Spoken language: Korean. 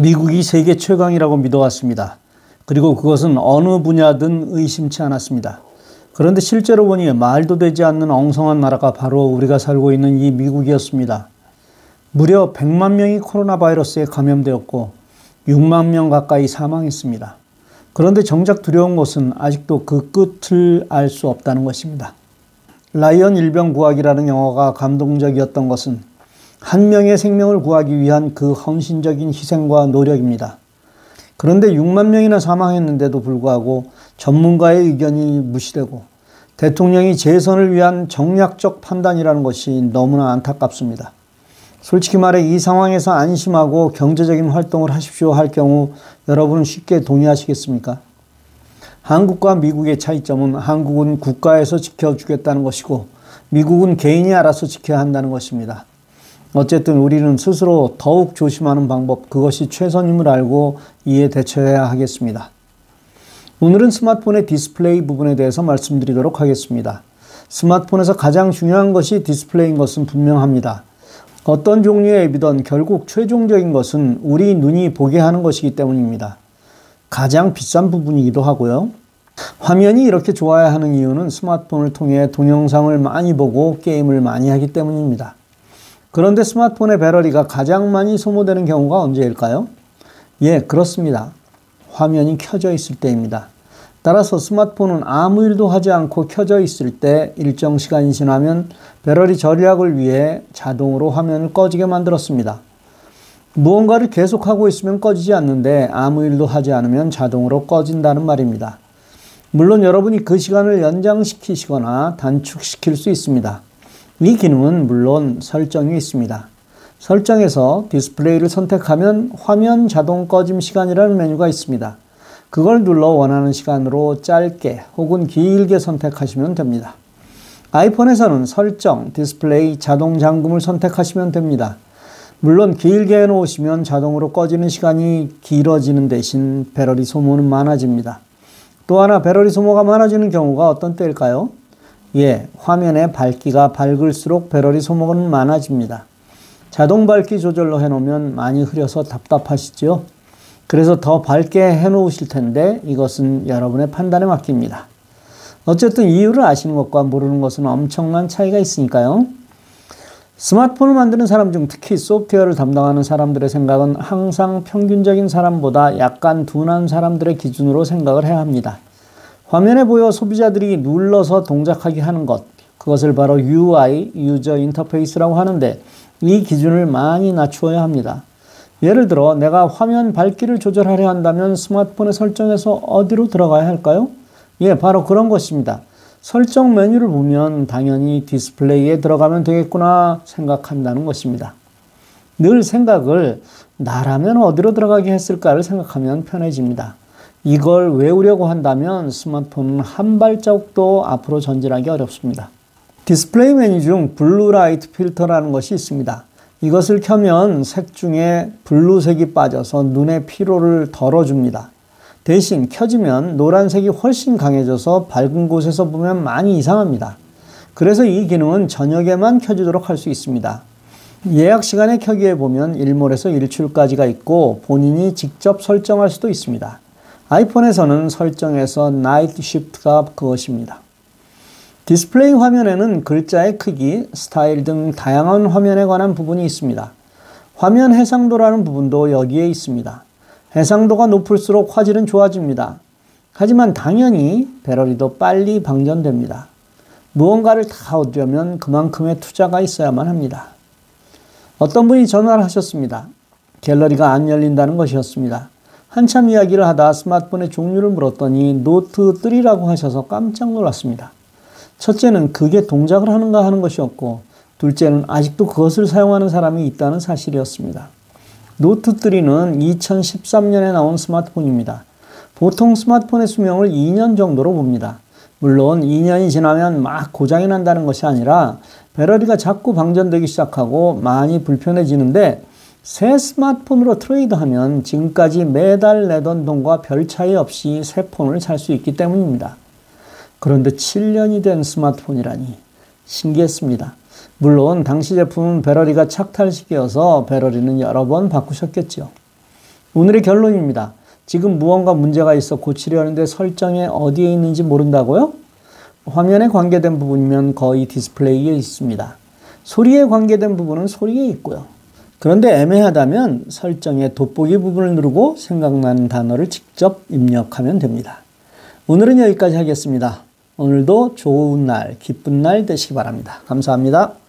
미국이 세계 최강이라고 믿어왔습니다. 그리고 그것은 어느 분야든 의심치 않았습니다. 그런데 실제로 보니 말도 되지 않는 엉성한 나라가 바로 우리가 살고 있는 이 미국이었습니다. 무려 100만 명이 코로나 바이러스에 감염되었고 6만 명 가까이 사망했습니다. 그런데 정작 두려운 것은 아직도 그 끝을 알 수 없다는 것입니다. 라이언 일병 구하기라는 영화가 감동적이었던 것은 한 명의 생명을 구하기 위한 그 헌신적인 희생과 노력입니다. 그런데 6만 명이나 사망했는데도 불구하고 전문가의 의견이 무시되고 대통령이 재선을 위한 정략적 판단이라는 것이 너무나 안타깝습니다. 솔직히 말해 이 상황에서 안심하고 경제적인 활동을 하십시오 할 경우 여러분은 쉽게 동의하시겠습니까? 한국과 미국의 차이점은 한국은 국가에서 지켜주겠다는 것이고 미국은 개인이 알아서 지켜야 한다는 것입니다. 어쨌든 우리는 스스로 더욱 조심하는 방법, 그것이 최선임을 알고 이에 대처해야 하겠습니다. 오늘은 스마트폰의 디스플레이 부분에 대해서 말씀드리도록 하겠습니다. 스마트폰에서 가장 중요한 것이 디스플레이인 것은 분명합니다. 어떤 종류의 앱이든 결국 최종적인 것은 우리 눈이 보게 하는 것이기 때문입니다. 가장 비싼 부분이기도 하고요. 화면이 이렇게 좋아야 하는 이유는 스마트폰을 통해 동영상을 많이 보고 게임을 많이 하기 때문입니다. 그런데 스마트폰의 배터리가 가장 많이 소모되는 경우가 언제일까요? 예, 그렇습니다. 화면이 켜져 있을 때입니다. 따라서 스마트폰은 아무 일도 하지 않고 켜져 있을 때 일정 시간이 지나면 배터리 절약을 위해 자동으로 화면을 꺼지게 만들었습니다. 무언가를 계속하고 있으면 꺼지지 않는데 아무 일도 하지 않으면 자동으로 꺼진다는 말입니다. 물론 여러분이 그 시간을 연장시키시거나 단축시킬 수 있습니다. 이 기능은 물론 설정이 있습니다. 설정에서 디스플레이를 선택하면 화면 자동 꺼짐 시간이라는 메뉴가 있습니다. 그걸 눌러 원하는 시간으로 짧게 혹은 길게 선택하시면 됩니다. 아이폰에서는 설정, 디스플레이, 자동 잠금을 선택하시면 됩니다. 물론 길게 해놓으시면 자동으로 꺼지는 시간이 길어지는 대신 배터리 소모는 많아집니다. 또 하나 배터리 소모가 많아지는 경우가 어떤 때일까요? 예, 화면의 밝기가 밝을수록 배터리 소모는 많아집니다. 자동 밝기 조절로 해놓으면 많이 흐려서 답답하시죠? 그래서 더 밝게 해놓으실 텐데 이것은 여러분의 판단에 맡깁니다. 어쨌든 이유를 아시는 것과 모르는 것은 엄청난 차이가 있으니까요. 스마트폰을 만드는 사람 중 특히 소프트웨어를 담당하는 사람들의 생각은 항상 평균적인 사람보다 약간 둔한 사람들의 기준으로 생각을 해야 합니다. 화면에 보여 소비자들이 눌러서 동작하게 하는 것, 그것을 바로 UI, 유저 인터페이스라고 하는데 이 기준을 많이 낮추어야 합니다. 예를 들어 내가 화면 밝기를 조절하려 한다면 스마트폰의 설정에서 어디로 들어가야 할까요? 예, 바로 그런 것입니다. 설정 메뉴를 보면 당연히 디스플레이에 들어가면 되겠구나 생각한다는 것입니다. 늘 생각을 나라면 어디로 들어가게 했을까를 생각하면 편해집니다. 이걸 외우려고 한다면 스마트폰은 한 발자국도 앞으로 전진하기 어렵습니다. 디스플레이 메뉴 중 블루라이트 필터라는 것이 있습니다. 이것을 켜면 색 중에 블루색이 빠져서 눈의 피로를 덜어줍니다. 대신 켜지면 노란색이 훨씬 강해져서 밝은 곳에서 보면 많이 이상합니다. 그래서 이 기능은 저녁에만 켜지도록 할 수 있습니다. 예약 시간에 켜기에 보면 일몰에서 일출까지가 있고 본인이 직접 설정할 수도 있습니다. 아이폰에서는 설정에서 Night Shift가 그것입니다. 디스플레이 화면에는 글자의 크기, 스타일 등 다양한 화면에 관한 부분이 있습니다. 화면 해상도라는 부분도 여기에 있습니다. 해상도가 높을수록 화질은 좋아집니다. 하지만 당연히 배터리도 빨리 방전됩니다. 무언가를 다 얻으려면 그만큼의 투자가 있어야만 합니다. 어떤 분이 전화를 하셨습니다. 갤러리가 안 열린다는 것이었습니다. 한참 이야기를 하다 스마트폰의 종류를 물었더니 노트 3라고 하셔서 깜짝 놀랐습니다. 첫째는 그게 동작을 하는가 하는 것이었고, 둘째는 아직도 그것을 사용하는 사람이 있다는 사실이었습니다. 노트 3는 2013년에 나온 스마트폰입니다. 보통 스마트폰의 수명을 2년 정도로 봅니다. 물론 2년이 지나면 막 고장이 난다는 것이 아니라 배터리가 자꾸 방전되기 시작하고 많이 불편해지는데 새 스마트폰으로 트레이드하면 지금까지 매달 내던 돈과 별 차이 없이 새 폰을 살 수 있기 때문입니다. 그런데 7년이 된 스마트폰이라니 신기했습니다. 물론 당시 제품은 배터리가 착탈식이어서 배터리는 여러 번 바꾸셨겠죠. 오늘의 결론입니다. 지금 무언가 문제가 있어 고치려 하는데 설정에 어디에 있는지 모른다고요? 화면에 관계된 부분이면 거의 디스플레이에 있습니다. 소리에 관계된 부분은 소리에 있고요. 그런데 애매하다면 설정의 돋보기 부분을 누르고 생각나는 단어를 직접 입력하면 됩니다. 오늘은 여기까지 하겠습니다. 오늘도 좋은 날, 기쁜 날 되시기 바랍니다. 감사합니다.